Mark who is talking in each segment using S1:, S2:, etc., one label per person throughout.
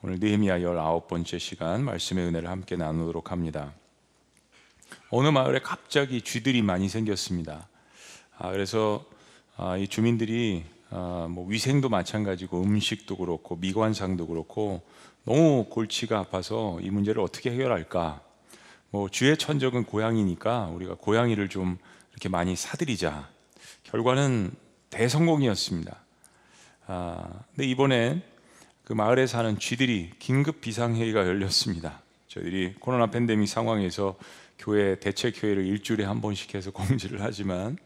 S1: 오늘 느헤미야 19번째 시간 말씀의 은혜를 함께 나누도록 합니다. 어느 마을에 갑자기 쥐들이 많이 생겼습니다. 아, 그래서 아, 이 주민들이 아, 뭐 위생도 마찬가지고 음식도 그렇고 미관상도 그렇고 너무 골치가 아파서 이 문제를 어떻게 해결할까? 뭐 쥐의 천적은 고양이니까 우리가 고양이를 좀 이렇게 많이 사들이자. 결과는 대성공이었습니다. 아, 근데 이번에 그 마을에 사는 쥐들이 긴급 비상회의가 열렸습니다. 저희들이 코로나 팬데믹 상황에서 교회 대책 회의를 일주일에 한 번씩 해서 공지를 하지만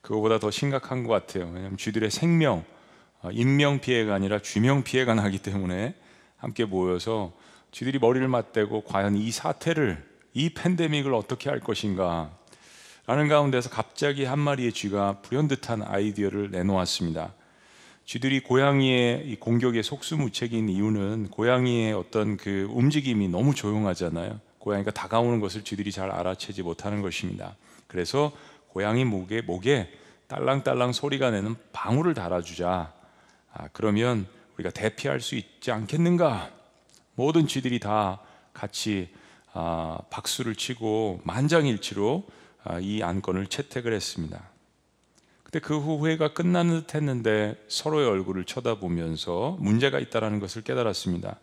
S1: 그거보다 더 심각한 것 같아요. 왜냐하면 쥐들의 생명, 어, 인명 피해가 아니라 쥐명 피해가 나기 때문에 함께 모여서 쥐들이 머리를 맞대고 과연 이 사태를 이 팬데믹을 어떻게 할 것인가 라는 가운데서 갑자기 한 마리의 쥐가 불현듯한 아이디어를 내놓았습니다. 쥐들이 고양이의 공격에 속수무책인 이유는 고양이의 어떤 그 움직임이 너무 조용하잖아요. 고양이가 다가오는 것을 쥐들이 잘 알아채지 못하는 것입니다. 그래서 고양이 목에 목에 딸랑딸랑 소리가 내는 방울을 달아주자. 아, 그러면 우리가 대피할 수 있지 않겠는가? 모든 쥐들이 다 같이 아, 박수를 치고 만장일치로 아, 이 안건을 채택을 했습니다. 근데 그 후회가 끝나는 듯 했는데 서로의 얼굴을 쳐다보면서 문제가 있다는 것을 깨달았습니다.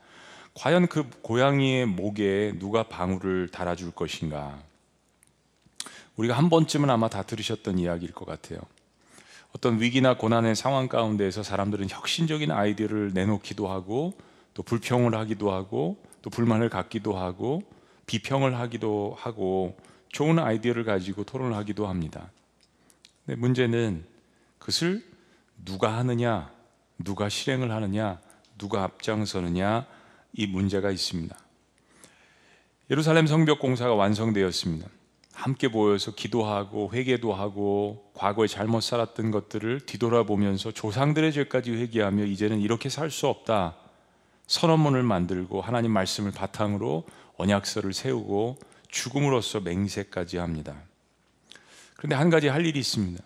S1: 과연 그 고양이의 목에 누가 방울을 달아줄 것인가? 우리가 한 번쯤은 아마 다 들으셨던 이야기일 것 같아요. 어떤 위기나 고난의 상황 가운데에서 사람들은 혁신적인 아이디어를 내놓기도 하고 또 불평을 하기도 하고 또 불만을 갖기도 하고 비평을 하기도 하고 좋은 아이디어를 가지고 토론을 하기도 합니다. 근데 문제는 그것을 누가 하느냐, 누가 실행을 하느냐, 누가 앞장서느냐 이 문제가 있습니다. 예루살렘 성벽 공사가 완성되었습니다. 함께 모여서 기도하고 회개도 하고 과거에 잘못 살았던 것들을 뒤돌아보면서 조상들의 죄까지 회개하며 이제는 이렇게 살 수 없다. 선언문을 만들고 하나님 말씀을 바탕으로 언약서를 세우고 죽음으로써 맹세까지 합니다. 그런데 한 가지 할 일이 있습니다.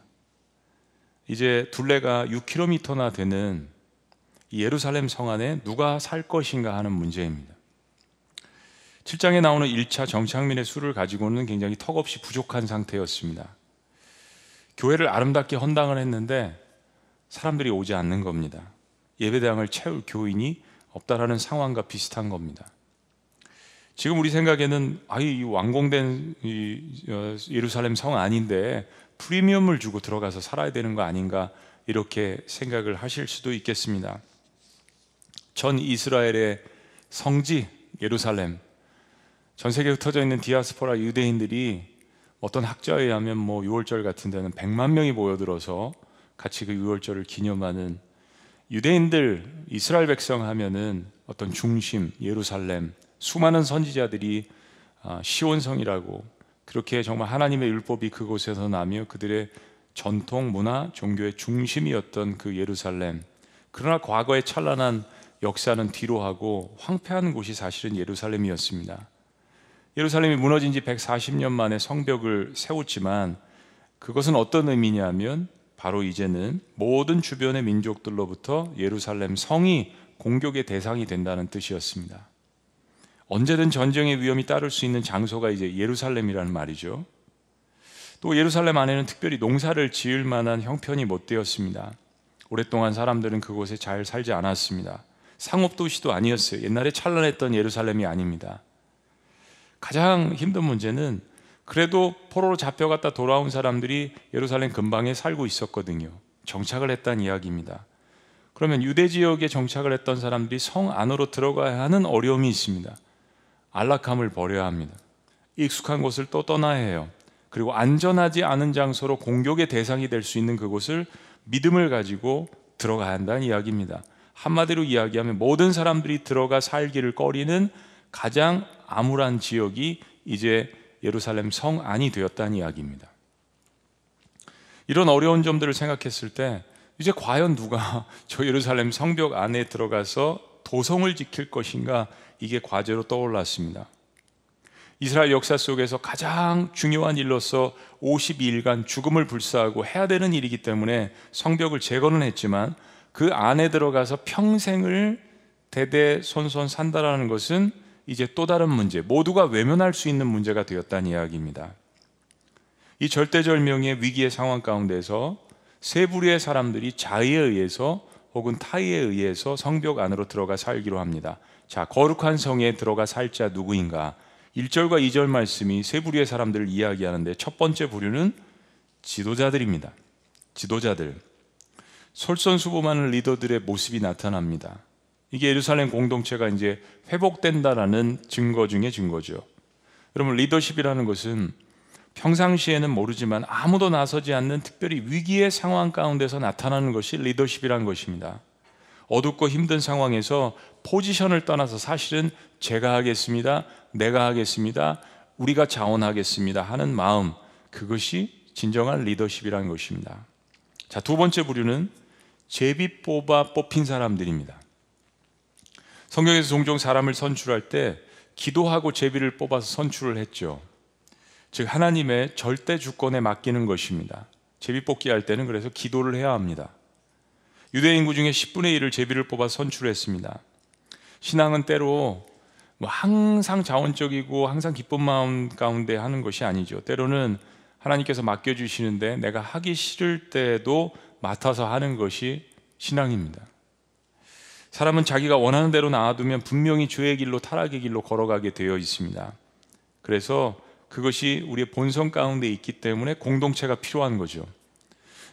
S1: 이제 둘레가 6km나 되는 예루살렘 성 안에 누가 살 것인가 하는 문제입니다. 7장에 나오는 1차 정착민의 수를 가지고는 굉장히 턱없이 부족한 상태였습니다. 교회를 아름답게 헌당을 했는데 사람들이 오지 않는 겁니다. 예배당을 채울 교인이 없다라는 상황과 비슷한 겁니다. 지금 우리 생각에는 아이 완공된 이 어, 예루살렘 성 아닌데 프리미엄을 주고 들어가서 살아야 되는 거 아닌가 이렇게 생각을 하실 수도 있겠습니다. 전 이스라엘의 성지 예루살렘 전 세계에 흩어져 있는 디아스포라 유대인들이 어떤 학자에 의하면 뭐 6월절 같은 데는 100만 명이 모여들어서 같이 그 6월절을 기념하는 유대인들 이스라엘 백성 하면은 어떤 중심 예루살렘 수많은 선지자들이 아, 시온성이라고 그렇게 정말 하나님의 율법이 그곳에서 나며 그들의 전통 문화 종교의 중심이었던 그 예루살렘 그러나 과거의 찬란한 역사는 뒤로 하고 황폐한 곳이 사실은 예루살렘이었습니다. 예루살렘이 무너진 지 140년 만에 성벽을 세웠지만 그것은 어떤 의미냐면 바로 이제는 모든 주변의 민족들로부터 예루살렘 성이 공격의 대상이 된다는 뜻이었습니다. 언제든 전쟁의 위험이 따를 수 있는 장소가 이제 예루살렘이라는 말이죠. 또 예루살렘 안에는 특별히 농사를 지을 만한 형편이 못 되었습니다. 오랫동안 사람들은 그곳에 잘 살지 않았습니다. 상업 도시도 아니었어요. 옛날에 찬란했던 예루살렘이 아닙니다. 가장 힘든 문제는 그래도 포로로 잡혀갔다 돌아온 사람들이 예루살렘 근방에 살고 있었거든요. 정착을 했다는 이야기입니다. 그러면 유대 지역에 정착을 했던 사람들이 성 안으로 들어가야 하는 어려움이 있습니다. 안락함을 버려야 합니다. 익숙한 곳을 또 떠나야 해요. 그리고 안전하지 않은 장소로 공격의 대상이 될 수 있는 그곳을 믿음을 가지고 들어가야 한다는 이야기입니다. 한마디로 이야기하면 모든 사람들이 들어가 살기를 꺼리는 가장 암울한 지역이 이제 예루살렘 성 안이 되었다는 이야기입니다. 이런 어려운 점들을 생각했을 때 이제 과연 누가 저 예루살렘 성벽 안에 들어가서 도성을 지킬 것인가 이게 과제로 떠올랐습니다. 이스라엘 역사 속에서 가장 중요한 일로서 52일간 죽음을 불사하고 해야 되는 일이기 때문에 성벽을 재건은 했지만 그 안에 들어가서 평생을 대대손손 산다라는 것은 이제 또 다른 문제, 모두가 외면할 수 있는 문제가 되었다는 이야기입니다. 이 절대절명의 위기의 상황 가운데서 세 부류의 사람들이 자의에 의해서 혹은 타의에 의해서 성벽 안으로 들어가 살기로 합니다. 자, 거룩한 성에 들어가 살 자 누구인가? 1절과 2절 말씀이 세 부류의 사람들을 이야기하는데 첫 번째 부류는 지도자들입니다. 지도자들. 솔선수범하는 리더들의 모습이 나타납니다. 이게 예루살렘 공동체가 이제 회복된다라는 증거 중의 증거죠. 여러분 리더십이라는 것은 평상시에는 모르지만 아무도 나서지 않는 특별히 위기의 상황 가운데서 나타나는 것이 리더십이라는 것입니다. 어둡고 힘든 상황에서 포지션을 떠나서 사실은 제가 하겠습니다. 내가 하겠습니다. 우리가 자원하겠습니다. 하는 마음 그것이 진정한 리더십이라는 것입니다. 자, 두 번째 부류는 제비 뽑아 뽑힌 사람들입니다. 성경에서 종종 사람을 선출할 때 기도하고 제비를 뽑아서 선출을 했죠. 즉 하나님의 절대 주권에 맡기는 것입니다. 제비 뽑기 할 때는 그래서 기도를 해야 합니다. 유대 인구 중에 10분의 1을 제비를 뽑아 선출했습니다. 신앙은 때로 뭐 항상 자원적이고 항상 기쁜 마음 가운데 하는 것이 아니죠. 때로는 하나님께서 맡겨주시는데 내가 하기 싫을 때도 맡아서 하는 것이 신앙입니다. 사람은 자기가 원하는 대로 나아두면 분명히 죄의 길로 타락의 길로 걸어가게 되어 있습니다. 그래서 그것이 우리의 본성 가운데 있기 때문에 공동체가 필요한 거죠.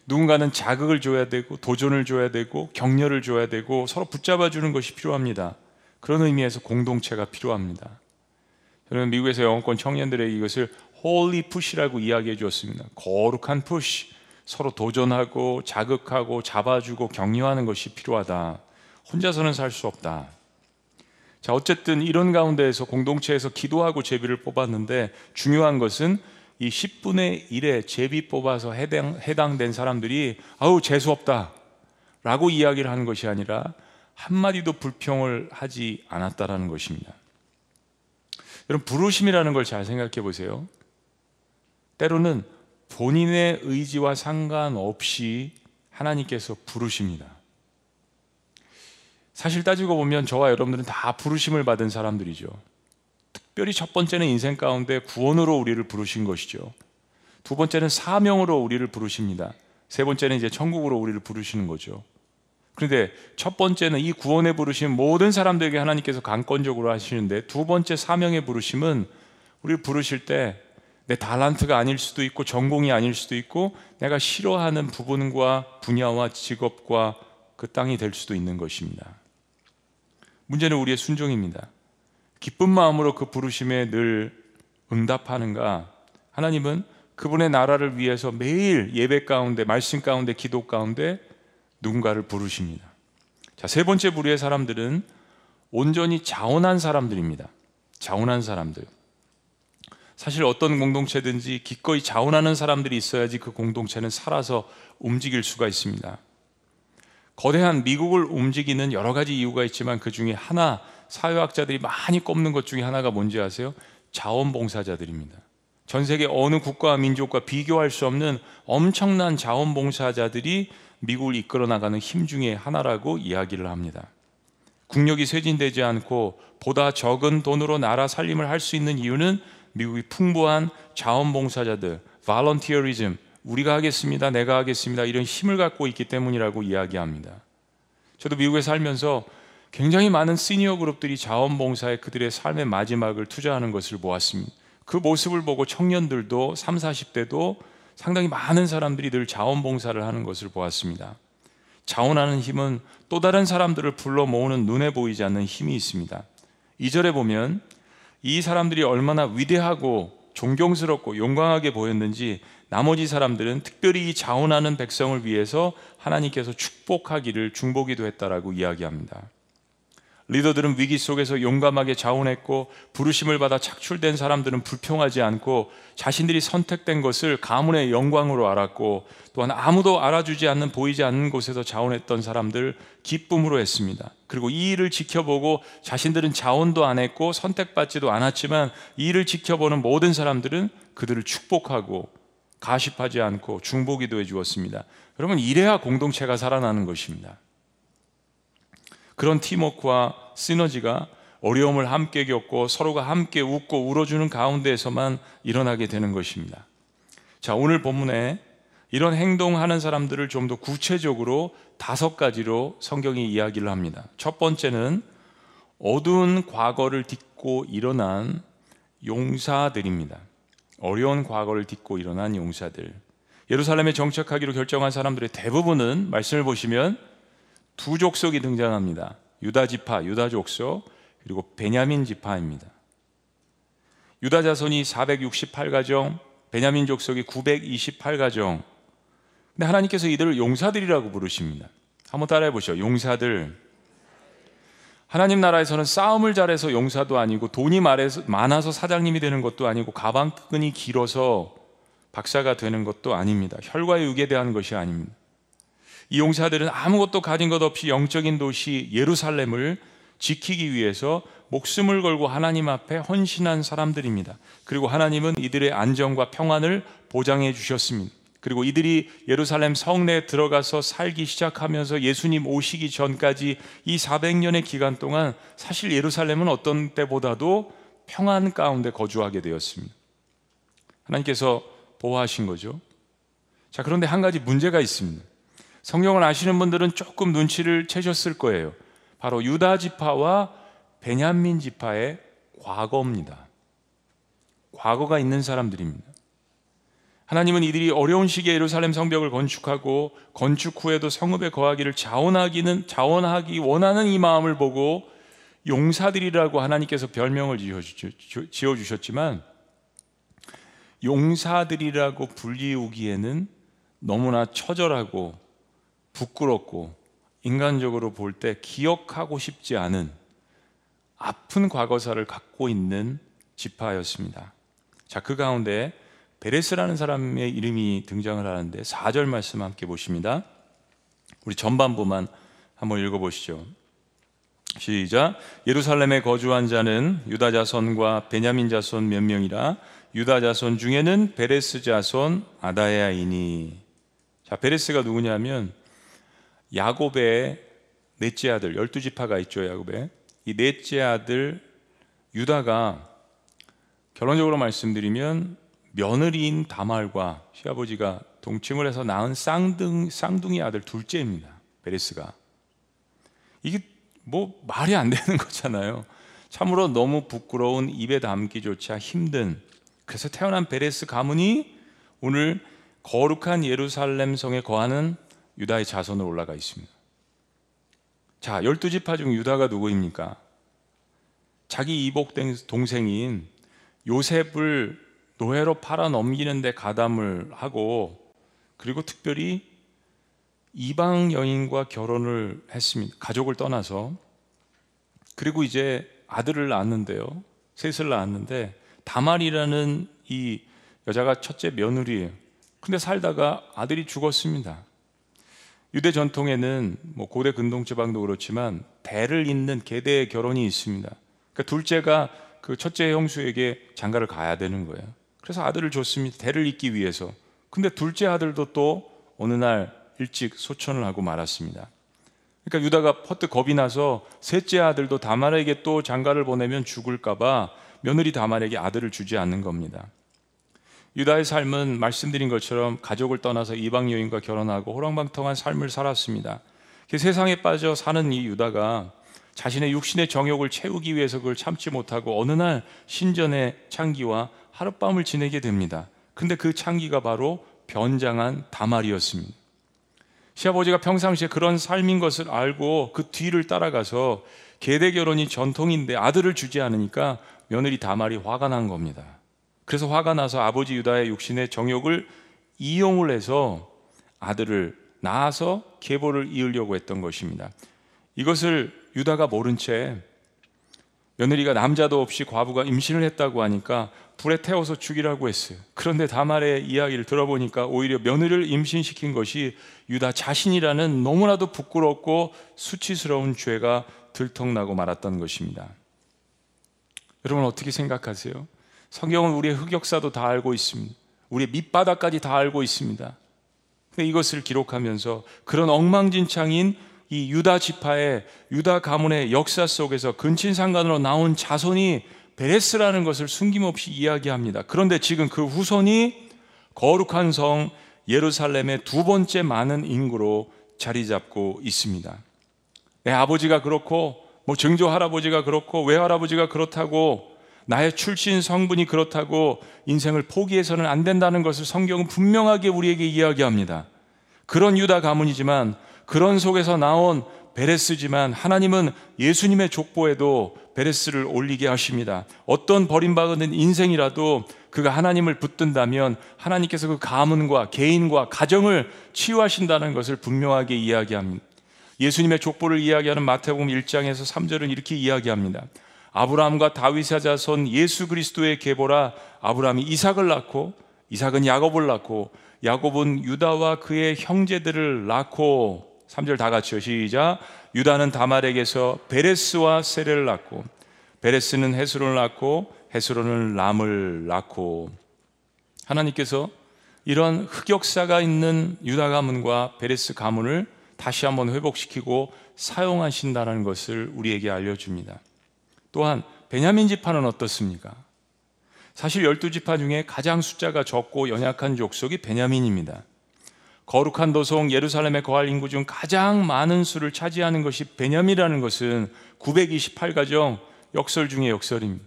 S1: 누군가는 자극을 줘야 되고 도전을 줘야 되고 격려를 줘야 되고 서로 붙잡아 주는 것이 필요합니다. 그런 의미에서 공동체가 필요합니다. 저는 미국에서 영어권 청년들에게 이것을 holy push라고 이야기해 주었습니다. 거룩한 push. 서로 도전하고 자극하고 잡아주고 격려하는 것이 필요하다. 혼자서는 살 수 없다. 자, 어쨌든 이런 가운데에서 공동체에서 기도하고 제비를 뽑았는데 중요한 것은 이 10분의 1에 제비 뽑아서 해당, 해당된 사람들이 아우 재수없다 라고 이야기를 하는 것이 아니라 한마디도 불평을 하지 않았다라는 것입니다. 여러분, 부르심이라는 걸 잘 생각해 보세요. 때로는 본인의 의지와 상관없이 하나님께서 부르십니다. 사실 따지고 보면 저와 여러분들은 다 부르심을 받은 사람들이죠. 특별히 첫 번째는 인생 가운데 구원으로 우리를 부르신 것이죠. 두 번째는 사명으로 우리를 부르십니다. 세 번째는 이제 천국으로 우리를 부르시는 거죠. 그런데 첫 번째는 이 구원에 부르신 모든 사람들에게 하나님께서 강권적으로 하시는데 두 번째 사명의 부르심은 우리를 부르실 때 내 달란트가 아닐 수도 있고 전공이 아닐 수도 있고 내가 싫어하는 부분과 분야와 직업과 그 땅이 될 수도 있는 것입니다. 문제는 우리의 순종입니다. 기쁜 마음으로 그 부르심에 늘 응답하는가? 하나님은 그분의 나라를 위해서 매일 예배 가운데, 말씀 가운데, 기도 가운데 누군가를 부르십니다. 자, 세 번째 부류의 사람들은 온전히 자원한 사람들입니다. 자원한 사람들. 사실 어떤 공동체든지 기꺼이 자원하는 사람들이 있어야지 그 공동체는 살아서 움직일 수가 있습니다. 거대한 미국을 움직이는 여러 가지 이유가 있지만 그 중에 하나 사회학자들이 많이 꼽는 것 중에 하나가 뭔지 아세요? 자원봉사자들입니다. 전 세계 어느 국가와 민족과 비교할 수 없는 엄청난 자원봉사자들이 미국을 이끌어 나가는 힘 중에 하나라고 이야기를 합니다. 국력이 쇄진되지 않고 보다 적은 돈으로 나라 살림을 할 수 있는 이유는 미국이 풍부한 자원봉사자들, 발런티어리즘, 우리가 하겠습니다. 내가 하겠습니다. 이런 힘을 갖고 있기 때문이라고 이야기합니다. 저도 미국에 살면서 굉장히 많은 시니어 그룹들이 자원봉사에 그들의 삶의 마지막을 투자하는 것을 보았습니다. 그 모습을 보고 청년들도 3, 40대도 상당히 많은 사람들이 늘 자원봉사를 하는 것을 보았습니다. 자원하는 힘은 또 다른 사람들을 불러 모으는 눈에 보이지 않는 힘이 있습니다. 2절에 보면 이 사람들이 얼마나 위대하고 존경스럽고 영광하게 보였는지 나머지 사람들은 특별히 이 자원하는 백성을 위해서 하나님께서 축복하기를 중보기도 했다라고 이야기합니다. 리더들은 위기 속에서 용감하게 자원했고 부르심을 받아 착출된 사람들은 불평하지 않고 자신들이 선택된 것을 가문의 영광으로 알았고 또한 아무도 알아주지 않는 보이지 않는 곳에서 자원했던 사람들 기쁨으로 했습니다. 그리고 이 일을 지켜보고 자신들은 자원도 안 했고 선택받지도 않았지만 이 일을 지켜보는 모든 사람들은 그들을 축복하고 가십하지 않고 중보기도 해 주었습니다. 여러분 이래야 공동체가 살아나는 것입니다. 그런 팀워크와 시너지가 어려움을 함께 겪고 서로가 함께 웃고 울어주는 가운데에서만 일어나게 되는 것입니다. 자, 오늘 본문에 이런 행동하는 사람들을 좀 더 구체적으로 다섯 가지로 성경이 이야기를 합니다. 첫 번째는 어두운 과거를 딛고 일어난 용사들입니다. 어려운 과거를 딛고 일어난 용사들. 예루살렘에 정착하기로 결정한 사람들의 대부분은 말씀을 보시면 두 족속이 등장합니다. 유다 지파, 유다 족속, 그리고 베냐민 지파입니다. 유다 자손이 468가정, 베냐민 족속이 928가정. 근데 하나님께서 이들을 용사들이라고 부르십니다. 한번 따라해 보시죠. 용사들. 하나님 나라에서는 싸움을 잘해서 용사도 아니고 돈이 많아서 사장님이 되는 것도 아니고 가방끈이 길어서 박사가 되는 것도 아닙니다. 혈과 육에 대한 것이 아닙니다. 이 용사들은 아무것도 가진 것 없이 영적인 도시 예루살렘을 지키기 위해서 목숨을 걸고 하나님 앞에 헌신한 사람들입니다. 그리고 하나님은 이들의 안정과 평안을 보장해 주셨습니다. 그리고 이들이 예루살렘 성내에 들어가서 살기 시작하면서 예수님 오시기 전까지 이 400년의 기간 동안 사실 예루살렘은 어떤 때보다도 평안 가운데 거주하게 되었습니다. 하나님께서 보호하신 거죠. 자, 그런데 한 가지 문제가 있습니다. 성경을 아시는 분들은 조금 눈치를 채셨을 거예요. 바로 유다 지파와 베냐민 지파의 과거입니다. 과거가 있는 사람들입니다. 하나님은 이들이 어려운 시기에 예루살렘 성벽을 건축하고 건축 후에도 성읍에 거하기를 자원하기는 자원하기 원하는 이 마음을 보고 용사들이라고 하나님께서 별명을 지어 주셨지만 용사들이라고 불리우기에는 너무나 처절하고 부끄럽고 인간적으로 볼 때 기억하고 싶지 않은 아픈 과거사를 갖고 있는 지파였습니다. 자, 그 가운데 베레스라는 사람의 이름이 등장을 하는데 4절 말씀 함께 보십니다. 우리 전반부만 한번 읽어 보시죠. 시작. 예루살렘에 거주한 자는 유다 자손과 베냐민 자손 몇 명이라 유다 자손 중에는 베레스 자손 아다야이니. 자, 베레스가 누구냐면 야곱의 넷째 아들 열두 지파가 있죠 야곱의. 이 넷째 아들 유다가 결론적으로 말씀드리면 며느리인 다말과 시아버지가 동침을 해서 낳은 쌍둥, 쌍둥이 아들 둘째입니다 베레스가. 이게 뭐 말이 안 되는 거잖아요. 참으로 너무 부끄러운 입에 담기조차 힘든 그래서 태어난 베레스 가문이 오늘 거룩한 예루살렘 성에 거하는 유다의 자손으로 올라가 있습니다. 자, 열두 지파 중 유다가 누구입니까? 자기 이복 동생인 요셉을 노예로 팔아 넘기는데 가담을 하고 그리고 특별히 이방 여인과 결혼을 했습니다. 가족을 떠나서 그리고 이제 아들을 낳았는데요. 셋을 낳았는데 다말이라는 이 여자가 첫째 며느리예요. 근데 살다가 아들이 죽었습니다. 유대 전통에는 뭐 고대 근동 지방도 그렇지만 대를 잇는 계대의 결혼이 있습니다. 그러니까 둘째가 그 첫째 형수에게 장가를 가야 되는 거예요. 그래서 아들을 줬습니다. 대를 잇기 위해서. 근데 둘째 아들도 또 어느 날 일찍 소천을 하고 말았습니다. 그러니까 유다가 퍼뜩 겁이 나서 셋째 아들도 다말에게 또 장가를 보내면 죽을까봐 며느리 다말에게 아들을 주지 않는 겁니다. 유다의 삶은 말씀드린 것처럼 가족을 떠나서 이방 여인과 결혼하고 호랑방통한 삶을 살았습니다. 그 세상에 빠져 사는 이 유다가 자신의 육신의 정욕을 채우기 위해서 그걸 참지 못하고 어느 날 신전의 창기와 하룻밤을 지내게 됩니다. 근데 그 창기가 바로 변장한 다말이었습니다. 시아버지가 평상시에 그런 삶인 것을 알고 그 뒤를 따라가서 계대 결혼이 전통인데 아들을 주지 않으니까 며느리 다말이 화가 난 겁니다. 그래서 화가 나서 아버지 유다의 육신의 정욕을 이용을 해서 아들을 낳아서 계보를 이으려고 했던 것입니다. 이것을 유다가 모른 채 며느리가 남자도 없이 과부가 임신을 했다고 하니까 불에 태워서 죽이라고 했어요. 그런데 다말의 이야기를 들어보니까 오히려 며느리를 임신시킨 것이 유다 자신이라는 너무나도 부끄럽고 수치스러운 죄가 들통나고 말았던 것입니다. 여러분 어떻게 생각하세요? 성경은 우리의 흑역사도 다 알고 있습니다. 우리의 밑바닥까지 다 알고 있습니다. 근데 이것을 기록하면서 그런 엉망진창인 이 유다 지파의 유다 가문의 역사 속에서 근친상간으로 나온 자손이 베레스라는 것을 숨김없이 이야기합니다. 그런데 지금 그 후손이 거룩한 성 예루살렘의 두 번째 많은 인구로 자리 잡고 있습니다. 내 아버지가 그렇고 뭐 증조 할아버지가 그렇고 외할아버지가 그렇다고 나의 출신 성분이 그렇다고 인생을 포기해서는 안 된다는 것을 성경은 분명하게 우리에게 이야기합니다. 그런 유다 가문이지만 그런 속에서 나온 베레스지만 하나님은 예수님의 족보에도 베레스를 올리게 하십니다. 어떤 버림받은 인생이라도 그가 하나님을 붙든다면 하나님께서 그 가문과 개인과 가정을 치유하신다는 것을 분명하게 이야기합니다. 예수님의 족보를 이야기하는 마태복음 1장에서 3절은 이렇게 이야기합니다. 아브라함과 다윗의 자손 예수 그리스도의 계보라 아브라함이 이삭을 낳고 이삭은 야곱을 낳고 야곱은 유다와 그의 형제들을 낳고 3절 다 같이요. 시작. 유다는 다말에게서 베레스와 세레를 낳고 베레스는 헤스론을 낳고 헤스론은 람을 낳고 하나님께서 이런 흑역사가 있는 유다 가문과 베레스 가문을 다시 한번 회복시키고 사용하신다는 것을 우리에게 알려줍니다. 또한 베냐민 지파는 어떻습니까? 사실 열두 지파 중에 가장 숫자가 적고 연약한 족속이 베냐민입니다. 거룩한 도성 예루살렘에 거할 인구 중 가장 많은 수를 차지하는 것이 베냐민이라는 것은 928가정 역설 중의 역설입니다.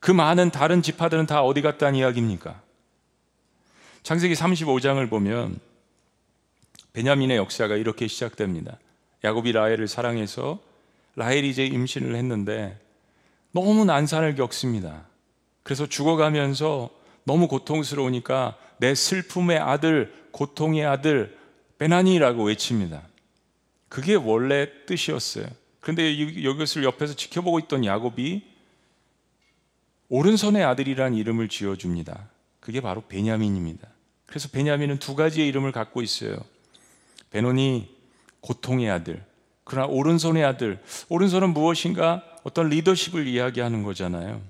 S1: 그 많은 다른 지파들은 다 어디 갔다는 이야기입니까? 창세기 35장을 보면 베냐민의 역사가 이렇게 시작됩니다. 야곱이 라헬을 사랑해서 라헬이 이제 임신을 했는데 너무 난산을 겪습니다. 그래서 죽어가면서 너무 고통스러우니까 내 슬픔의 아들, 고통의 아들 베나니라고 외칩니다. 그게 원래 뜻이었어요. 그런데 이것을 옆에서 지켜보고 있던 야곱이 오른손의 아들이라는 이름을 지어줍니다. 그게 바로 베냐민입니다. 그래서 베냐민은 두 가지의 이름을 갖고 있어요. 베논이 고통의 아들, 그러나 오른손의 아들. 오른손은 무엇인가? 어떤 리더십을 이야기하는 거잖아요.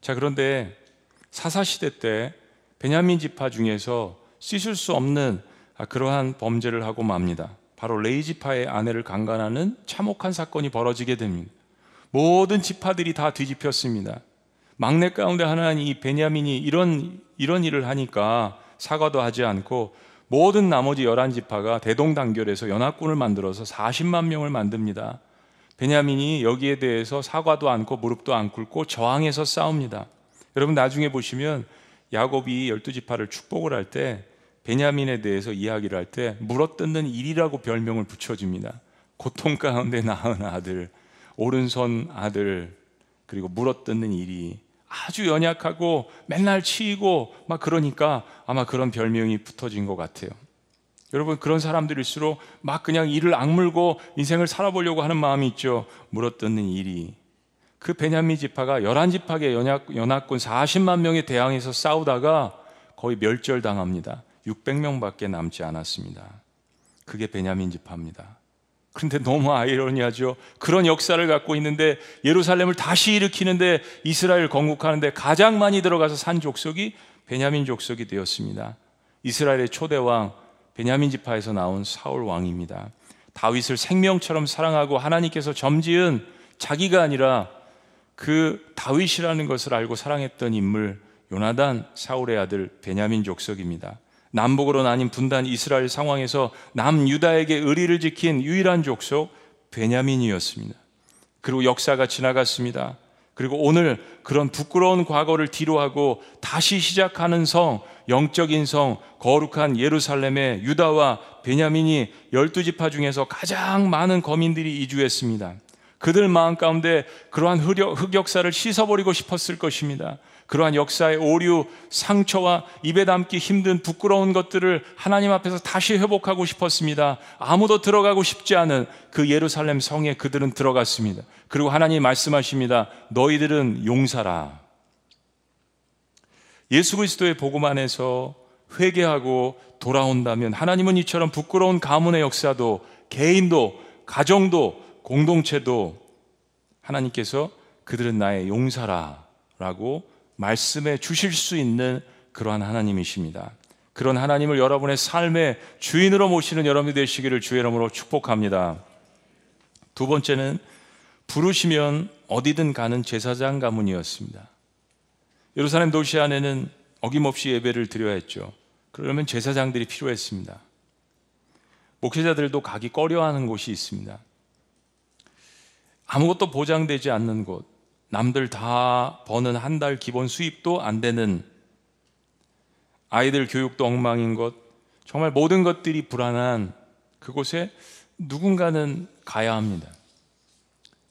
S1: 자, 그런데 사사시대 때 베냐민 지파 중에서 씻을 수 없는 그러한 범죄를 하고 맙니다. 바로 레이 지파의 아내를 강간하는 참혹한 사건이 벌어지게 됩니다. 모든 지파들이 다 뒤집혔습니다. 막내 가운데 하나는 이 베냐민이 이런 이런 일을 하니까 사과도 하지 않고 모든 나머지 열한 지파가 대동단결해서 연합군을 만들어서 40만 명을 만듭니다. 베냐민이 여기에 대해서 사과도 않고 무릎도 안 꿇고 저항해서 싸웁니다. 여러분 나중에 보시면 야곱이 열두 지파를 축복을 할 때 베냐민에 대해서 이야기를 할 때 물어뜯는 일이라고 별명을 붙여줍니다. 고통 가운데 낳은 아들, 오른손 아들, 그리고 물어뜯는 일이 아주 연약하고 맨날 치이고 막 그러니까 아마 그런 별명이 붙어진 것 같아요. 여러분 그런 사람들일수록 막 그냥 일을 악물고 인생을 살아보려고 하는 마음이 있죠. 물어뜯는 일이 그 베냐민 지파가 열한 연합, 연합군 40만 명에 대항해서 싸우다가 거의 멸절당합니다. 600명밖에 남지 않았습니다. 그게 베냐민 지파입니다. 그런데 너무 아이러니하죠. 그런 역사를 갖고 있는데 예루살렘을 다시 일으키는데 이스라엘 건국하는데 가장 많이 들어가서 산 족속이 베냐민 족속이 되었습니다. 이스라엘의 초대 왕 베냐민 지파에서 나온 사울 왕입니다. 다윗을 생명처럼 사랑하고 하나님께서 점지은 자기가 아니라 그 다윗이라는 것을 알고 사랑했던 인물 요나단 사울의 아들 베냐민 족속입니다. 남북으로 나뉜 분단 이스라엘 상황에서 남유다에게 의리를 지킨 유일한 족속 베냐민이었습니다. 그리고 역사가 지나갔습니다. 그리고 오늘 그런 부끄러운 과거를 뒤로하고 다시 시작하는 성, 영적인 성, 거룩한 예루살렘의 유다와 베냐민이 열두 지파 중에서 가장 많은 거민들이 이주했습니다. 그들 마음 가운데 그러한 흑역사를 씻어버리고 싶었을 것입니다. 그러한 역사의 오류, 상처와 입에 담기 힘든 부끄러운 것들을 하나님 앞에서 다시 회복하고 싶었습니다. 아무도 들어가고 싶지 않은 그 예루살렘 성에 그들은 들어갔습니다. 그리고 하나님 말씀하십니다. 너희들은 용사라. 예수 그리스도의 복음 안에서 회개하고 돌아온다면 하나님은 이처럼 부끄러운 가문의 역사도 개인도 가정도 공동체도 하나님께서 그들은 나의 용사라 라고 말씀해 주실 수 있는 그러한 하나님이십니다. 그런 하나님을 여러분의 삶의 주인으로 모시는 여러분이 되시기를 주의 이름으로 축복합니다. 두 번째는 부르시면 어디든 가는 제사장 가문이었습니다. 예루살렘 도시 안에는 어김없이 예배를 드려야 했죠. 그러면 제사장들이 필요했습니다. 목회자들도 가기 꺼려하는 곳이 있습니다. 아무것도 보장되지 않는 곳, 남들 다 버는 한 달 기본 수입도 안 되는 아이들 교육도 엉망인 것, 정말 모든 것들이 불안한 그곳에 누군가는 가야 합니다.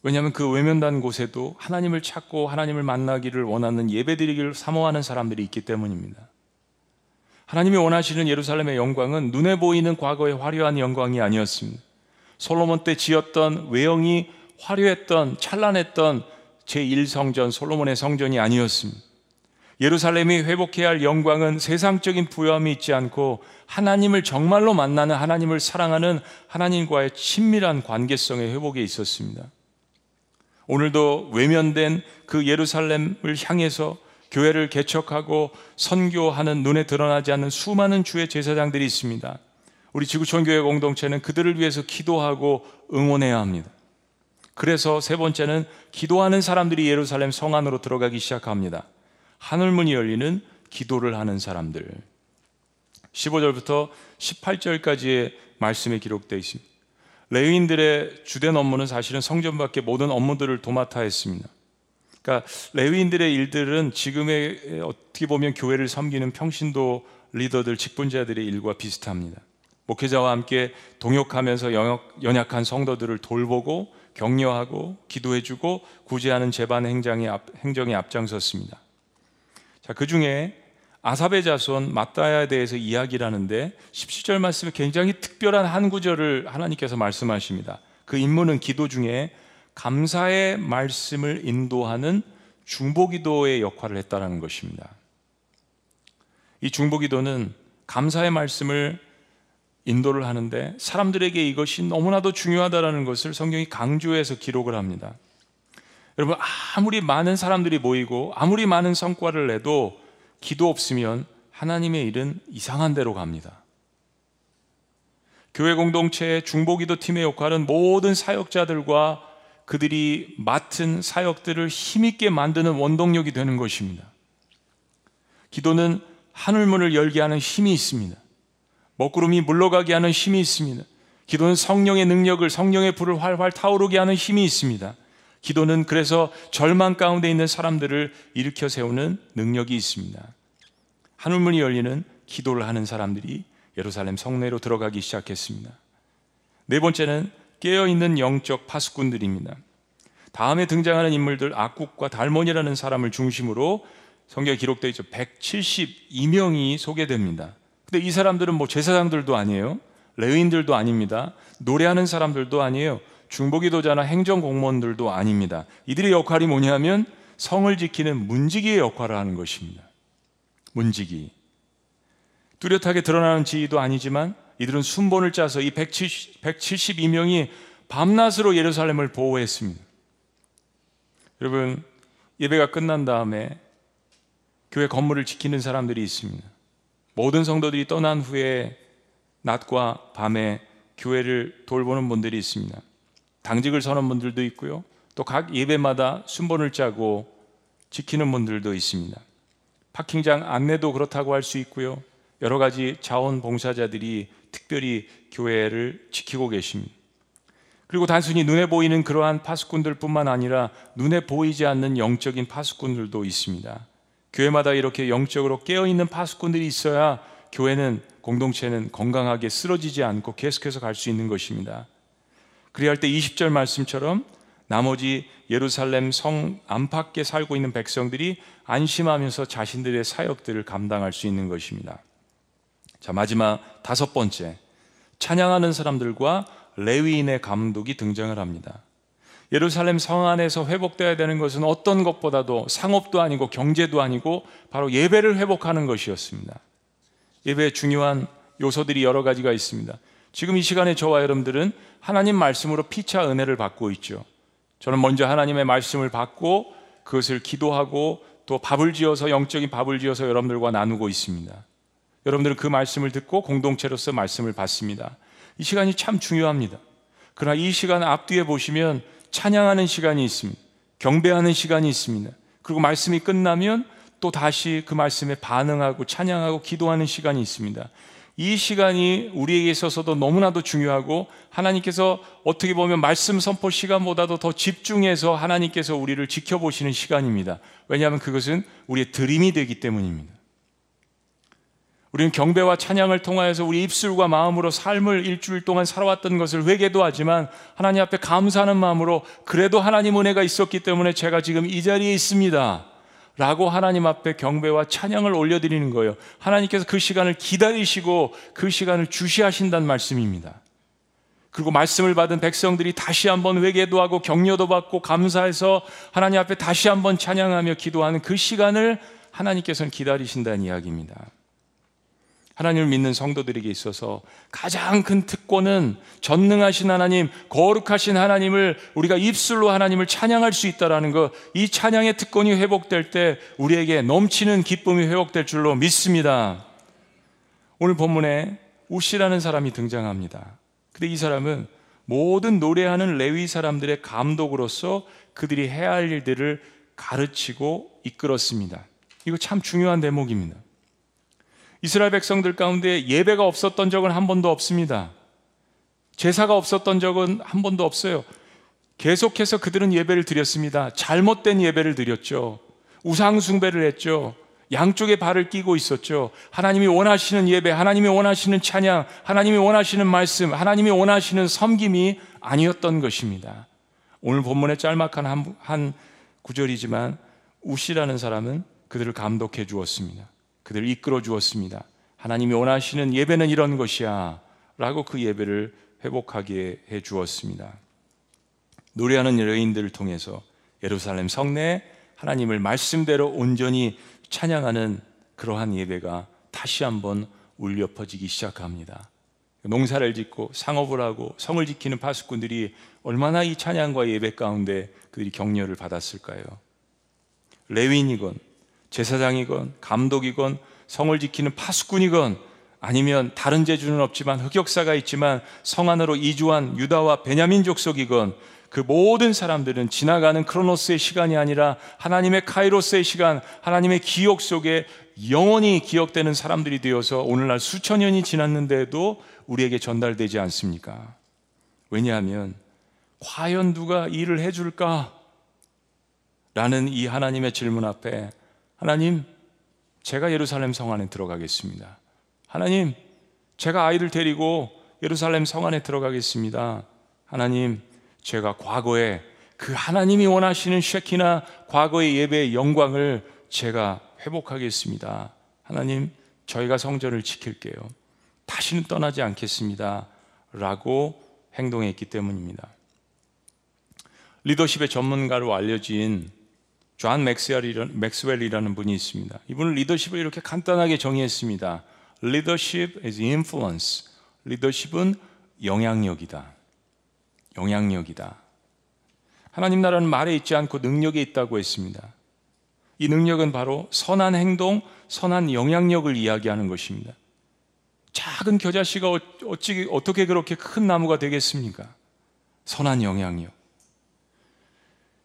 S1: 왜냐하면 그 외면단 곳에도 하나님을 찾고 하나님을 만나기를 원하는 예배드리기를 사모하는 사람들이 있기 때문입니다. 하나님이 원하시는 예루살렘의 영광은 눈에 보이는 과거의 화려한 영광이 아니었습니다. 솔로몬 때 지었던 외형이 화려했던 찬란했던 제1성전 솔로몬의 성전이 아니었습니다. 예루살렘이 회복해야 할 영광은 세상적인 부여함이 있지 않고 하나님을 정말로 만나는 하나님을 사랑하는 하나님과의 친밀한 관계성의 회복에 있었습니다. 오늘도 외면된 그 예루살렘을 향해서 교회를 개척하고 선교하는 눈에 드러나지 않는 수많은 주의 제사장들이 있습니다. 우리 지구촌 교회 공동체는 그들을 위해서 기도하고 응원해야 합니다. 그래서 세 번째는 기도하는 사람들이 예루살렘 성 안으로 들어가기 시작합니다. 하늘문이 열리는 기도를 하는 사람들. 15절부터 18절까지의 말씀에 기록되어 있습니다. 레위인들의 주된 업무는 사실은 성전 밖의 모든 업무들을 도맡아 했습니다. 그러니까 레위인들의 일들은 지금의 어떻게 보면 교회를 섬기는 평신도 리더들 직분자들의 일과 비슷합니다. 목회자와 함께 동역하면서 연약한 성도들을 돌보고 격려하고 기도해주고 구제하는 재반 행정에, 앞, 행정에 앞장섰습니다. 자, 그 중에 아삽의 자손 마따야에 대해서 이야기를 하는데 17절 말씀에 굉장히 특별한 한 구절을 하나님께서 말씀하십니다. 그 임무는 기도 중에 감사의 말씀을 인도하는 중보기도의 역할을 했다는 것입니다. 이 중보기도는 감사의 말씀을 인도를 하는데 사람들에게 이것이 너무나도 중요하다는 것을 성경이 강조해서 기록을 합니다. 여러분, 아무리 많은 사람들이 모이고 아무리 많은 성과를 내도 기도 없으면 하나님의 일은 이상한 대로 갑니다. 교회 공동체의 중보기도 팀의 역할은 모든 사역자들과 그들이 맡은 사역들을 힘있게 만드는 원동력이 되는 것입니다. 기도는 하늘문을 열게 하는 힘이 있습니다. 먹구름이 물러가게 하는 힘이 있습니다. 기도는 성령의 능력을 성령의 불을 활활 타오르게 하는 힘이 있습니다. 기도는 그래서 절망 가운데 있는 사람들을 일으켜 세우는 능력이 있습니다. 하늘문이 열리는 기도를 하는 사람들이 예루살렘 성내로 들어가기 시작했습니다. 네 번째는 깨어있는 영적 파수꾼들입니다. 다음에 등장하는 인물들 악국과 달몬이라는 사람을 중심으로 성경에 기록되어 있죠. 172명이 소개됩니다. 근데 이 사람들은 뭐 제사장들도 아니에요. 레위인들도 아닙니다. 노래하는 사람들도 아니에요. 중보기도자나 행정공무원들도 아닙니다. 이들의 역할이 뭐냐면 성을 지키는 문지기의 역할을 하는 것입니다. 문지기. 뚜렷하게 드러나는 지위도 아니지만 이들은 순본을 짜서 이 170, 172명이 밤낮으로 예루살렘을 보호했습니다. 여러분, 예배가 끝난 다음에 교회 건물을 지키는 사람들이 있습니다. 모든 성도들이 떠난 후에 낮과 밤에 교회를 돌보는 분들이 있습니다. 당직을 서는 분들도 있고요. 또 각 예배마다 순번을 짜고 지키는 분들도 있습니다. 파킹장 안내도 그렇다고 할 수 있고요. 여러 가지 자원봉사자들이 특별히 교회를 지키고 계십니다. 그리고 단순히 눈에 보이는 그러한 파수꾼들뿐만 아니라 눈에 보이지 않는 영적인 파수꾼들도 있습니다. 교회마다 이렇게 영적으로 깨어있는 파수꾼들이 있어야 교회는 공동체는 건강하게 쓰러지지 않고 계속해서 갈 수 있는 것입니다. 그래야 할 때 20절 말씀처럼 나머지 예루살렘 성 안팎에 살고 있는 백성들이 안심하면서 자신들의 사역들을 감당할 수 있는 것입니다. 자, 마지막 다섯 번째. 찬양하는 사람들과 레위인의 감독이 등장을 합니다. 예루살렘 성 안에서 회복되어야 되는 것은 어떤 것보다도 상업도 아니고 경제도 아니고 바로 예배를 회복하는 것이었습니다. 예배의 중요한 요소들이 여러 가지가 있습니다. 지금 이 시간에 저와 여러분들은 하나님 말씀으로 피차 은혜를 받고 있죠. 저는 먼저 하나님의 말씀을 받고 그것을 기도하고 또 밥을 지어서 영적인 밥을 지어서 여러분들과 나누고 있습니다. 여러분들은 그 말씀을 듣고 공동체로서 말씀을 받습니다. 이 시간이 참 중요합니다. 그러나 이 시간 앞뒤에 보시면 찬양하는 시간이 있습니다. 경배하는 시간이 있습니다. 그리고 말씀이 끝나면 또 다시 그 말씀에 반응하고 찬양하고 기도하는 시간이 있습니다. 이 시간이 우리에게 있어서도 너무나도 중요하고 하나님께서 어떻게 보면 말씀 선포 시간보다도 더 집중해서 하나님께서 우리를 지켜보시는 시간입니다. 왜냐하면 그것은 우리의 드림이 되기 때문입니다. 우리는 경배와 찬양을 통하여서 우리 입술과 마음으로 삶을 일주일 동안 살아왔던 것을 회개도 하지만 하나님 앞에 감사하는 마음으로 그래도 하나님 은혜가 있었기 때문에 제가 지금 이 자리에 있습니다. 라고 하나님 앞에 경배와 찬양을 올려드리는 거예요. 하나님께서 그 시간을 기다리시고 그 시간을 주시하신다는 말씀입니다. 그리고 말씀을 받은 백성들이 다시 한번 회개도 하고 격려도 받고 감사해서 하나님 앞에 다시 한번 찬양하며 기도하는 그 시간을 하나님께서는 기다리신다는 이야기입니다. 하나님을 믿는 성도들에게 있어서 가장 큰 특권은 전능하신 하나님, 거룩하신 하나님을 우리가 입술로 하나님을 찬양할 수 있다라는 것, 이 찬양의 특권이 회복될 때 우리에게 넘치는 기쁨이 회복될 줄로 믿습니다. 오늘 본문에 우시라는 사람이 등장합니다. 근데 이 사람은 모든 노래하는 레위 사람들의 감독으로서 그들이 해야 할 일들을 가르치고 이끌었습니다. 이거 참 중요한 대목입니다. 이스라엘 백성들 가운데 예배가 없었던 적은 한 번도 없습니다. 제사가 없었던 적은 한 번도 없어요. 계속해서 그들은 예배를 드렸습니다. 잘못된 예배를 드렸죠. 우상숭배를 했죠. 양쪽에 발을 끼고 있었죠. 하나님이 원하시는 예배, 하나님이 원하시는 찬양, 하나님이 원하시는 말씀, 하나님이 원하시는 섬김이 아니었던 것입니다. 오늘 본문의 짤막한 한, 한 구절이지만 우시라는 사람은 그들을 감독해 주었습니다. 그들을 이끌어 주었습니다. 하나님이 원하시는 예배는 이런 것이야. 라고 그 예배를 회복하게 해 주었습니다. 노래하는 여인들을 통해서 예루살렘 성내에 하나님을 말씀대로 온전히 찬양하는 그러한 예배가 다시 한번 울려 퍼지기 시작합니다. 농사를 짓고 상업을 하고 성을 지키는 파수꾼들이 얼마나 이 찬양과 예배 가운데 그들이 격려를 받았을까요? 레윈이건 제사장이건 감독이건 성을 지키는 파수꾼이건 아니면 다른 재주는 없지만 흑역사가 있지만 성 안으로 이주한 유다와 베냐민 족속이건 그 모든 사람들은 지나가는 크로노스의 시간이 아니라 하나님의 카이로스의 시간, 하나님의 기억 속에 영원히 기억되는 사람들이 되어서 오늘날 수천 년이 지났는데도 우리에게 전달되지 않습니까? 왜냐하면 과연 누가 일을 해줄까? 라는 이 하나님의 질문 앞에 하나님, 제가 예루살렘 성 안에 들어가겠습니다. 하나님, 제가 아이를 데리고 예루살렘 성 안에 들어가겠습니다. 하나님, 제가 과거에 그 하나님이 원하시는 쉐키나 과거의 예배의 영광을 제가 회복하겠습니다. 하나님, 저희가 성전을 지킬게요. 다시는 떠나지 않겠습니다. 라고 행동했기 때문입니다. 리더십의 전문가로 알려진 존 맥스웰이라는 분이 있습니다. 이분은 리더십을 이렇게 간단하게 정의했습니다. Leadership is influence. 리더십은 영향력이다. 영향력이다. 하나님 나라는 말에 있지 않고 능력에 있다고 했습니다. 이 능력은 바로 선한 행동, 선한 영향력을 이야기하는 것입니다. 작은 겨자씨가 어찌, 어떻게 그렇게 큰 나무가 되겠습니까? 선한 영향력.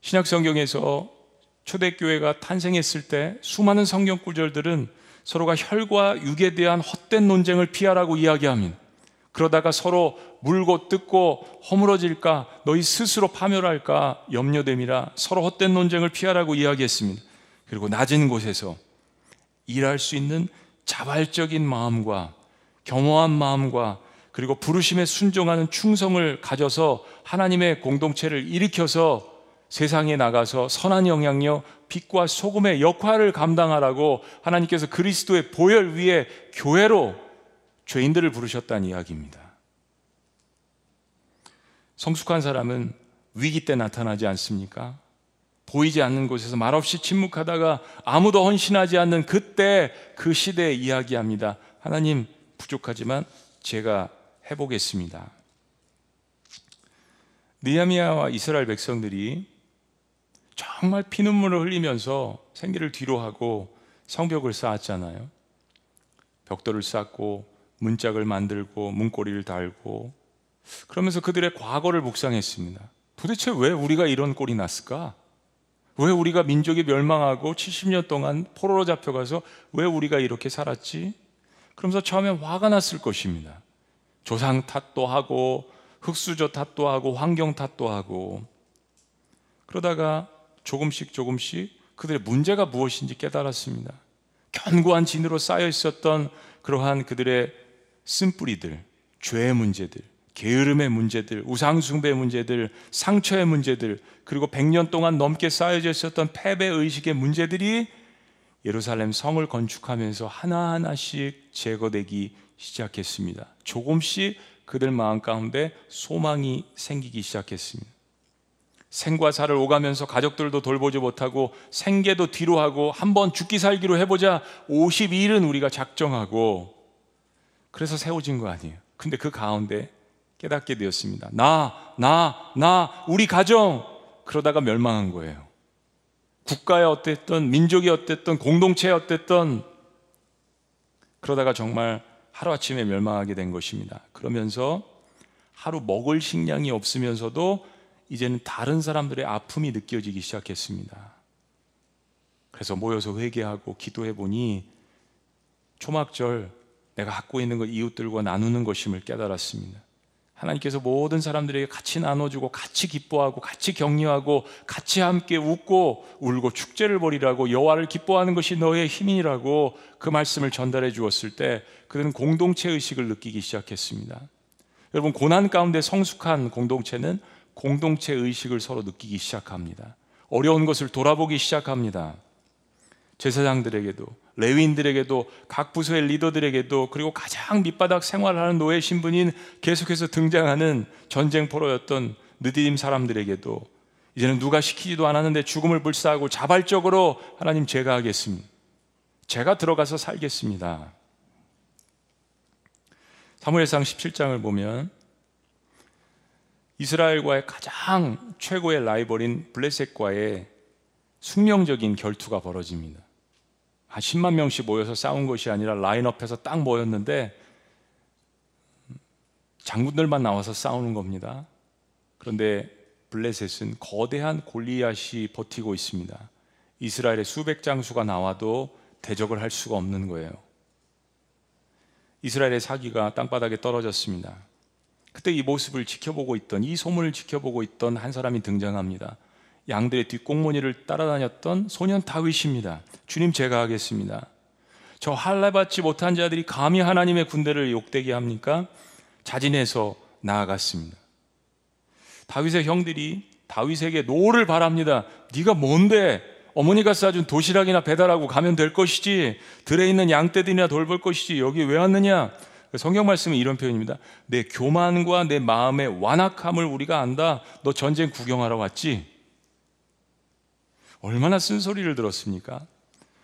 S1: 신약 성경에서 초대교회가 탄생했을 때 수많은 성경 구절들은 서로가 혈과 육에 대한 헛된 논쟁을 피하라고 이야기합니다. 그러다가 서로 물고 뜯고 허물어질까 너희 스스로 파멸할까 염려됨이라 서로 헛된 논쟁을 피하라고 이야기했습니다. 그리고 낮은 곳에서 일할 수 있는 자발적인 마음과 겸허한 마음과 그리고 부르심에 순종하는 충성을 가져서 하나님의 공동체를 일으켜서 세상에 나가서 선한 영향력, 빛과 소금의 역할을 감당하라고 하나님께서 그리스도의 보혈 위에 교회로 죄인들을 부르셨다는 이야기입니다. 성숙한 사람은 위기 때 나타나지 않습니까? 보이지 않는 곳에서 말없이 침묵하다가 아무도 헌신하지 않는 그때 그 시대에 이야기합니다. 하나님 부족하지만 제가 해보겠습니다. 니아미아와 이스라엘 백성들이 정말 피눈물을 흘리면서 생계를 뒤로 하고 성벽을 쌓았잖아요. 벽돌을 쌓고 문짝을 만들고 문고리를 달고 그러면서 그들의 과거를 묵상했습니다. 도대체 왜 우리가 이런 꼴이 났을까? 왜 우리가 민족이 멸망하고 70년 동안 포로로 잡혀가서 왜 우리가 이렇게 살았지? 그러면서 처음엔 화가 났을 것입니다. 조상 탓도 하고 흙수저 탓도 하고 환경 탓도 하고 그러다가 조금씩 조금씩 그들의 문제가 무엇인지 깨달았습니다. 견고한 진으로 쌓여 있었던 그러한 그들의 쓴뿌리들, 죄의 문제들, 게으름의 문제들, 우상숭배의 문제들, 상처의 문제들, 그리고 100년 동안 넘게 쌓여져 있었던 패배 의식의 문제들이 예루살렘 성을 건축하면서 하나하나씩 제거되기 시작했습니다. 조금씩 그들 마음 가운데 소망이 생기기 시작했습니다. 생과 사를 오가면서 가족들도 돌보지 못하고 생계도 뒤로 하고 한번 죽기 살기로 해보자 52일은 우리가 작정하고 그래서 세워진 거 아니에요. 근데 그 가운데 깨닫게 되었습니다. 나, 나, 나, 우리 가정. 그러다가 멸망한 거예요. 국가에 어땠던, 민족이 어땠던, 공동체에 어땠던, 그러다가 정말 하루아침에 멸망하게 된 것입니다. 그러면서 하루 먹을 식량이 없으면서도 이제는 다른 사람들의 아픔이 느껴지기 시작했습니다. 그래서 모여서 회개하고 기도해 보니 초막절 내가 갖고 있는 것 이웃들과 나누는 것임을 깨달았습니다. 하나님께서 모든 사람들에게 같이 나눠주고 같이 기뻐하고 같이 격려하고 같이 함께 웃고 울고 축제를 벌이라고 여호와를 기뻐하는 것이 너의 힘이라고 그 말씀을 전달해 주었을 때 그들은 공동체 의식을 느끼기 시작했습니다. 여러분 고난 가운데 성숙한 공동체는 공동체 의식을 서로 느끼기 시작합니다. 어려운 것을 돌아보기 시작합니다. 제사장들에게도 레위인들에게도 각 부서의 리더들에게도 그리고 가장 밑바닥 생활하는 노예 신분인 계속해서 등장하는 전쟁 포로였던 느디딤 사람들에게도 이제는 누가 시키지도 않았는데 죽음을 불사하고 자발적으로 하나님 제가 하겠습니다. 제가 들어가서 살겠습니다. 사무엘상 17장을 보면 이스라엘과의 가장 최고의 라이벌인 블레셋과의 숙명적인 결투가 벌어집니다. 한 10만 명씩 모여서 싸운 것이 아니라 라인업해서 딱 모였는데 장군들만 나와서 싸우는 겁니다. 그런데 블레셋은 거대한 골리앗이 버티고 있습니다. 이스라엘의 수백 장수가 나와도 대적을 할 수가 없는 거예요. 이스라엘의 사기가 땅바닥에 떨어졌습니다. 그때 이 모습을 지켜보고 있던 이 소문을 지켜보고 있던 한 사람이 등장합니다. 양들의 뒷공무니를 따라다녔던 소년 다윗입니다. 주님 제가 하겠습니다. 저 할례받지 못한 자들이 감히 하나님의 군대를 욕되게 합니까? 자진해서 나아갔습니다. 다윗의 형들이 다윗에게 노를 발합니다. 네가 뭔데? 어머니가 싸준 도시락이나 배달하고 가면 될 것이지. 들에 있는 양떼들이나 돌볼 것이지. 여기 왜 왔느냐? 성경 말씀은 이런 표현입니다. 내 교만과 내 마음의 완악함을 우리가 안다. 너 전쟁 구경하러 왔지? 얼마나 쓴소리를 들었습니까?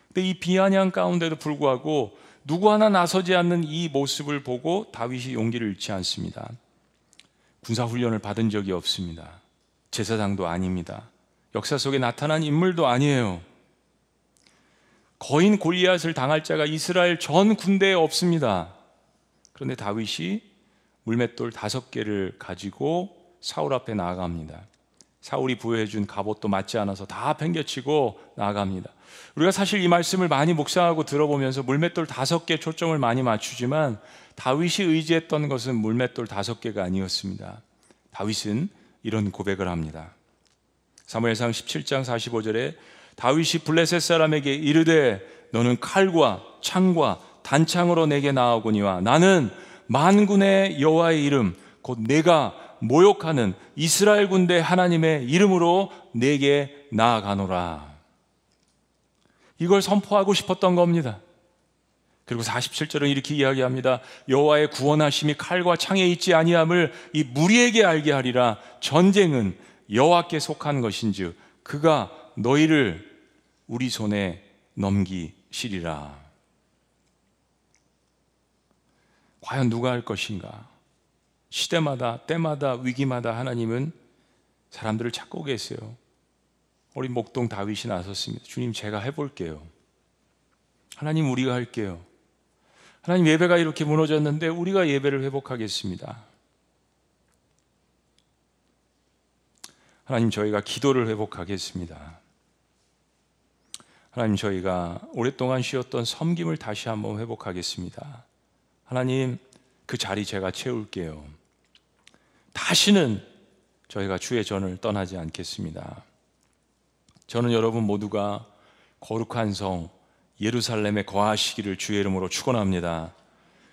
S1: 근데 이 비아냥 가운데도 불구하고 누구 하나 나서지 않는 이 모습을 보고 다윗이 용기를 잃지 않습니다. 군사 훈련을 받은 적이 없습니다. 제사장도 아닙니다. 역사 속에 나타난 인물도 아니에요. 거인 골리앗을 당할 자가 이스라엘 전 군대에 없습니다. 그런데 다윗이 물맷돌 다섯 개를 가지고 사울 앞에 나아갑니다. 사울이 부여해 준 갑옷도 맞지 않아서 다 팽개치고 나아갑니다. 우리가 사실 이 말씀을 많이 묵상하고 들어보면서 물맷돌 다섯 개 초점을 많이 맞추지만 다윗이 의지했던 것은 물맷돌 다섯 개가 아니었습니다. 다윗은 이런 고백을 합니다. 사무엘상 17장 45절에 다윗이 블레셋 사람에게 이르되 너는 칼과 창과 단창으로 내게 나아오거니와 나는 만군의 여호와의 이름 곧 내가 모욕하는 이스라엘 군대 하나님의 이름으로 내게 나아가노라. 이걸 선포하고 싶었던 겁니다. 그리고 47절은 이렇게 이야기합니다. 여호와의 구원하심이 칼과 창에 있지 아니함을 이 무리에게 알게 하리라. 전쟁은 여호와께 속한 것인즉 그가 너희를 우리 손에 넘기시리라. 과연 누가 할 것인가? 시대마다 때마다 위기마다 하나님은 사람들을 찾고 계세요. 우리 목동 다윗이 나섰습니다. 주님 제가 해볼게요. 하나님 우리가 할게요. 하나님 예배가 이렇게 무너졌는데 우리가 예배를 회복하겠습니다. 하나님 저희가 기도를 회복하겠습니다. 하나님 저희가 오랫동안 쉬었던 섬김을 다시 한번 회복하겠습니다. 하나님 그 자리 제가 채울게요. 다시는 저희가 주의 전을 떠나지 않겠습니다. 저는 여러분 모두가 거룩한 성 예루살렘에 거하시기를 주의 이름으로 축원합니다.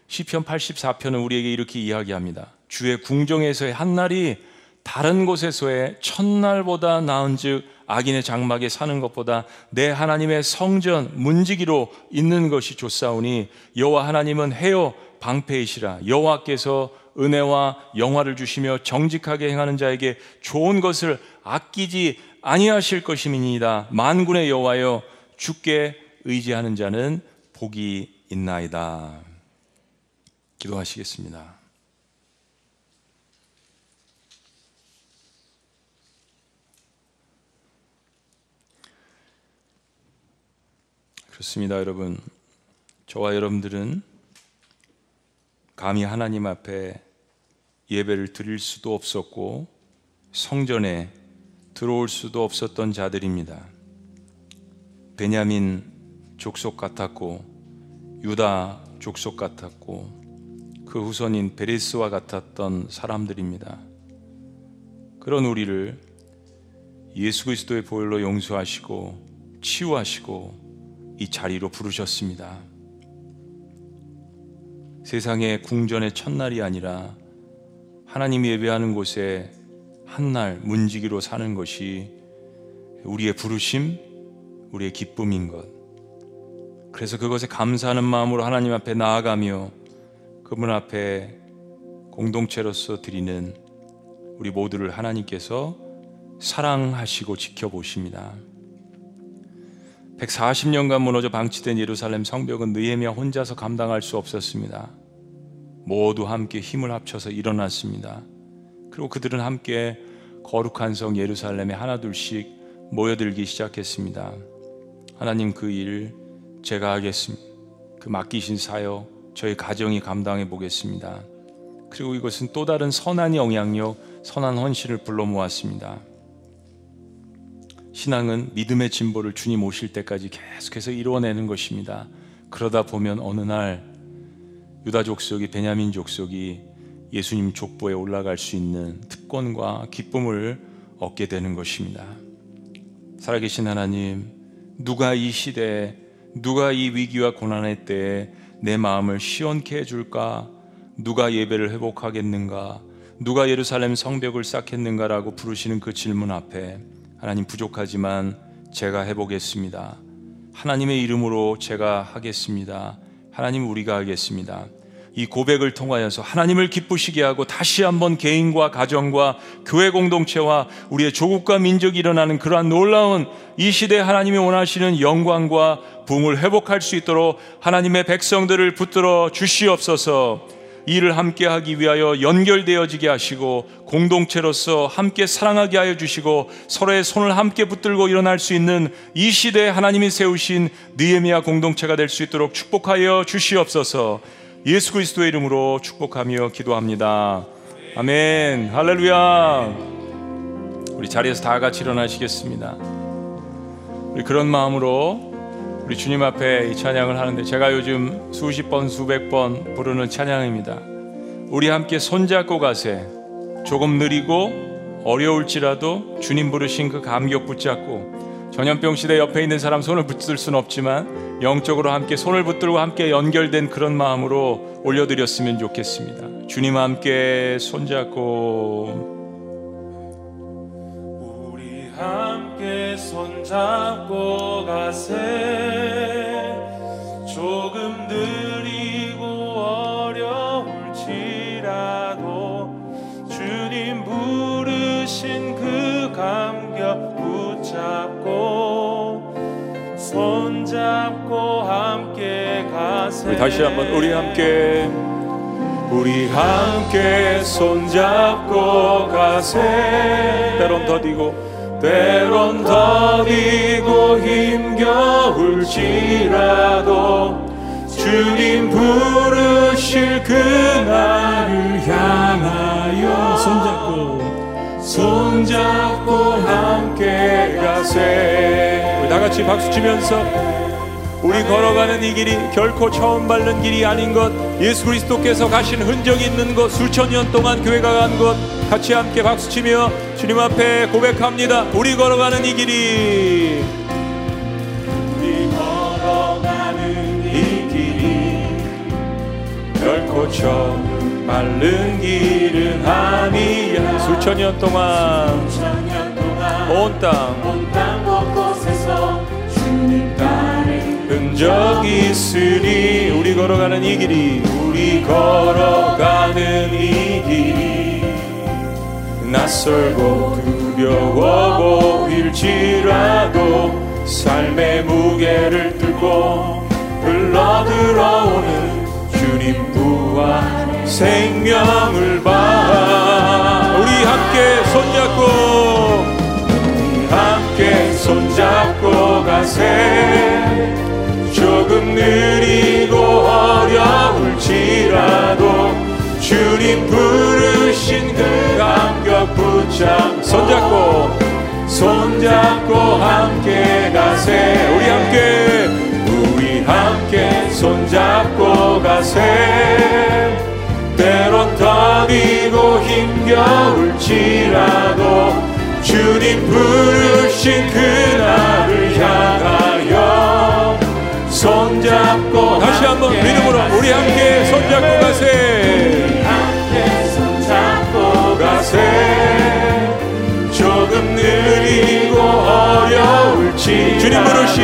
S1: 시편 84편은 우리에게 이렇게 이야기합니다. 주의 궁정에서의 한 날이 다른 곳에서의 첫날보다 나은즉 악인의 장막에 사는 것보다 내 하나님의 성전 문지기로 있는 것이 좋사오니 여호와 하나님은 해요 방패이시라. 여호와께서 은혜와 영화를 주시며 정직하게 행하는 자에게 좋은 것을 아끼지 아니하실 것임이니이다. 만군의 여호와여 주께 의지하는 자는 복이 있나이다. 기도하시겠습니다. 그렇습니다, 여러분. 저와 여러분들은 감히 하나님 앞에 예배를 드릴 수도 없었고 성전에 들어올 수도 없었던 자들입니다. 베냐민 족속 같았고 유다 족속 같았고 그 후손인 베레스와 같았던 사람들입니다. 그런 우리를 예수 그리스도의 보혈로 용서하시고 치유하시고 이 자리로 부르셨습니다. 세상의 궁전의 첫날이 아니라 하나님 예배하는 곳에 한 날 문지기로 사는 것이 우리의 부르심, 우리의 기쁨인 것. 그래서 그것에 감사하는 마음으로 하나님 앞에 나아가며 그분 앞에 공동체로서 드리는 우리 모두를 하나님께서 사랑하시고 지켜보십니다. 140년간 무너져 방치된 예루살렘 성벽은 느헤미야 혼자서 감당할 수 없었습니다. 모두 함께 힘을 합쳐서 일어났습니다. 그리고 그들은 함께 거룩한 성 예루살렘에 하나둘씩 모여들기 시작했습니다. 하나님 그 일 제가 하겠습니다. 그 맡기신 사역 저희 가정이 감당해 보겠습니다. 그리고 이것은 또 다른 선한 영향력, 선한 헌신을 불러 모았습니다. 신앙은 믿음의 진보를 주님 오실 때까지 계속해서 이루어내는 것입니다. 그러다 보면 어느 날 유다 족속이 베냐민 족속이 예수님 족보에 올라갈 수 있는 특권과 기쁨을 얻게 되는 것입니다. 살아계신 하나님, 누가 이 시대에 누가 이 위기와 고난의 때에 내 마음을 시원케 해줄까? 누가 예배를 회복하겠는가? 누가 예루살렘 성벽을 쌓겠는가라고 부르시는 그 질문 앞에 하나님 부족하지만 제가 해보겠습니다. 하나님의 이름으로 제가 하겠습니다. 하나님 우리가 하겠습니다. 이 고백을 통하여서 하나님을 기쁘시게 하고 다시 한번 개인과 가정과 교회 공동체와 우리의 조국과 민족이 일어나는 그러한 놀라운 이 시대 하나님이 원하시는 영광과 붕을 회복할 수 있도록 하나님의 백성들을 붙들어 주시옵소서. 일을 함께 하기 위하여 연결되어지게 하시고 공동체로서 함께 사랑하게 하여 주시고 서로의 손을 함께 붙들고 일어날 수 있는 이 시대에 하나님이 세우신 느헤미야 공동체가 될 수 있도록 축복하여 주시옵소서. 예수 그리스도의 이름으로 축복하며 기도합니다. 아멘. 할렐루야. 우리 자리에서 다 같이 일어나시겠습니다. 우리 그런 마음으로 우리 주님 앞에 이 찬양을 하는데 제가 요즘 수십 번 수백 번 부르는 찬양입니다. 우리 함께 손잡고 가세. 조금 느리고 어려울지라도 주님 부르신 그 감격 붙잡고 전염병 시대 옆에 있는 사람 손을 붙들 수는 없지만 영적으로 함께 손을 붙들고 함께 연결된 그런 마음으로 올려드렸으면 좋겠습니다. 주님 함께 손잡고
S2: 손잡고 가세. 조금 느리고 어려울지라도 주님 부르신 그 감격 붙잡고 손잡고 함께 가세.
S1: 우리 다시 한번 우리 함께.
S2: 우리 함께 손잡고 가세.
S1: 때론 더디고
S2: 때론 더디고 힘겨울지라도 주님 부르실 그날을 향하여
S3: 손잡고
S2: 손잡고 함께 가세.
S1: 우리 다 같이 박수 치면서 우리 걸어가는 이 길이 결코 처음 밟는 길이 아닌 것 예수 그리스도께서 가신 흔적이 있는 것 수천 년 동안 교회가 간것 같이 함께 박수 치며 주님 앞에 고백합니다. 우리 걸어가는 이 길이.
S2: 우리 걸어가는 이 길이 결코 처음 밟는 길은 아니야.
S1: 수천 년 동안
S2: 천년 동안
S1: 온 땅
S2: 온땅 곳곳에서 주님 따른
S1: 흔적이 있으니 우리 걸어가는 이 길이
S2: 우리 걸어가는 이 길이 낯설고 두려워 보일지라도 삶의 무게를 뚫고 흘러들어오는 주님 부활 생명을 봐.
S1: 우리 함께 손잡고
S2: 함께 손잡고 가세. 조금 느리고 어려울지라도 주님 부르 신 그 감격 붙잡고
S1: 손잡고
S2: 손잡고 함께 가세
S1: 우리 함께
S2: 우리 함께 손잡고 가세 때론 더디고 힘겨울지라도 주님 부르신 그날을 향하여 손잡고
S1: 다시 한번 믿음으로 우리 함께 손잡고 가세 주님 부르신.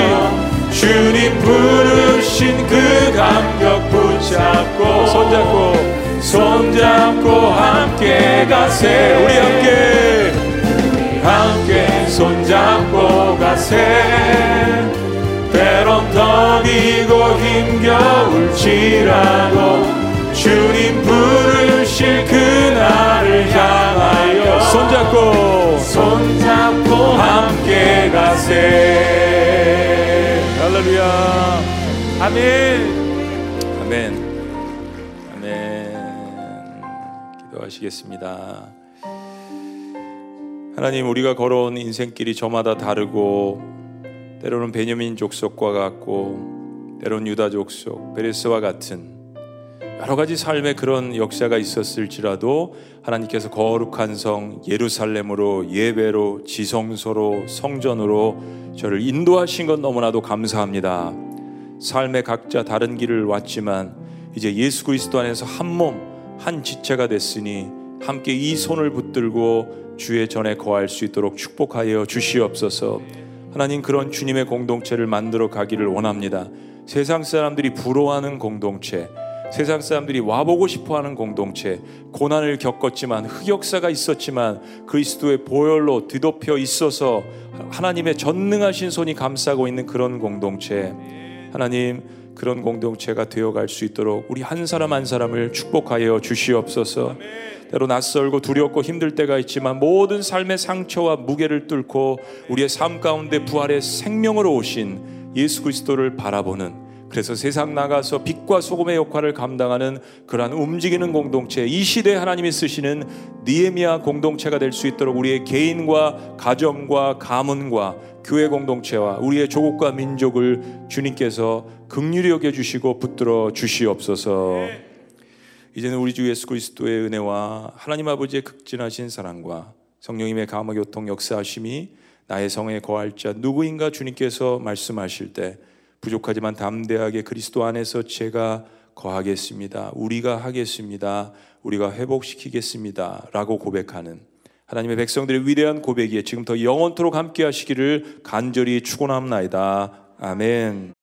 S2: 주님 부르신 그 감격 붙잡고
S1: 손잡고.
S2: 손잡고 함께 가세
S1: 우리 함께.
S2: 함께 손잡고 가세 때론 더디고 힘겨울지라도 주님 부르실 그날을 향하여
S1: 손잡고 할렐루야. 아멘. 아멘. 아멘. 기도하시겠습니다. 하나님 우리가 걸어온 인생길이 저마다 다르고 때로는 베냐민 족속과 같고 때로는 유다 족속 베레스와 같은 여러 가지 삶의 그런 역사가 있었을지라도 하나님께서 거룩한 성 예루살렘으로 예배로 지성소로 성전으로 저를 인도하신 것 너무나도 감사합니다. 삶의 각자 다른 길을 왔지만 이제 예수 그리스도 안에서 한 몸, 한 지체가 됐으니 함께 이 손을 붙들고 주의 전에 거할 수 있도록 축복하여 주시옵소서. 하나님 그런 주님의 공동체를 만들어 가기를 원합니다. 세상 사람들이 부러워하는 공동체, 세상 사람들이 와보고 싶어 하는 공동체, 고난을 겪었지만 흑역사가 있었지만 그리스도의 보혈로 뒤덮여 있어서 하나님의 전능하신 손이 감싸고 있는 그런 공동체, 하나님 그런 공동체가 되어갈 수 있도록 우리 한 사람 한 사람을 축복하여 주시옵소서. 때로 낯설고 두렵고 힘들 때가 있지만 모든 삶의 상처와 무게를 뚫고 우리의 삶 가운데 부활의 생명으로 오신 예수 그리스도를 바라보는 그래서 세상 나가서 빛과 소금의 역할을 감당하는 그러한 움직이는 공동체 이 시대에 하나님이 쓰시는 니에미아 공동체가 될 수 있도록 우리의 개인과 가정과 가문과 교회 공동체와 우리의 조국과 민족을 주님께서 극률히 여겨 주시고 붙들어 주시옵소서. 이제는 우리 주 예수 그리스도의 은혜와 하나님 아버지의 극진하신 사랑과 성령님의 감화 교통 역사하심이 나의 성에 거할 자 누구인가 주님께서 말씀하실 때 부족하지만 담대하게 그리스도 안에서 제가 거하겠습니다. 우리가 하겠습니다. 우리가 회복시키겠습니다. 라고 고백하는 하나님의 백성들의 위대한 고백이에 지금 더 영원토록 함께 하시기를 간절히 축원합나이다. 아멘.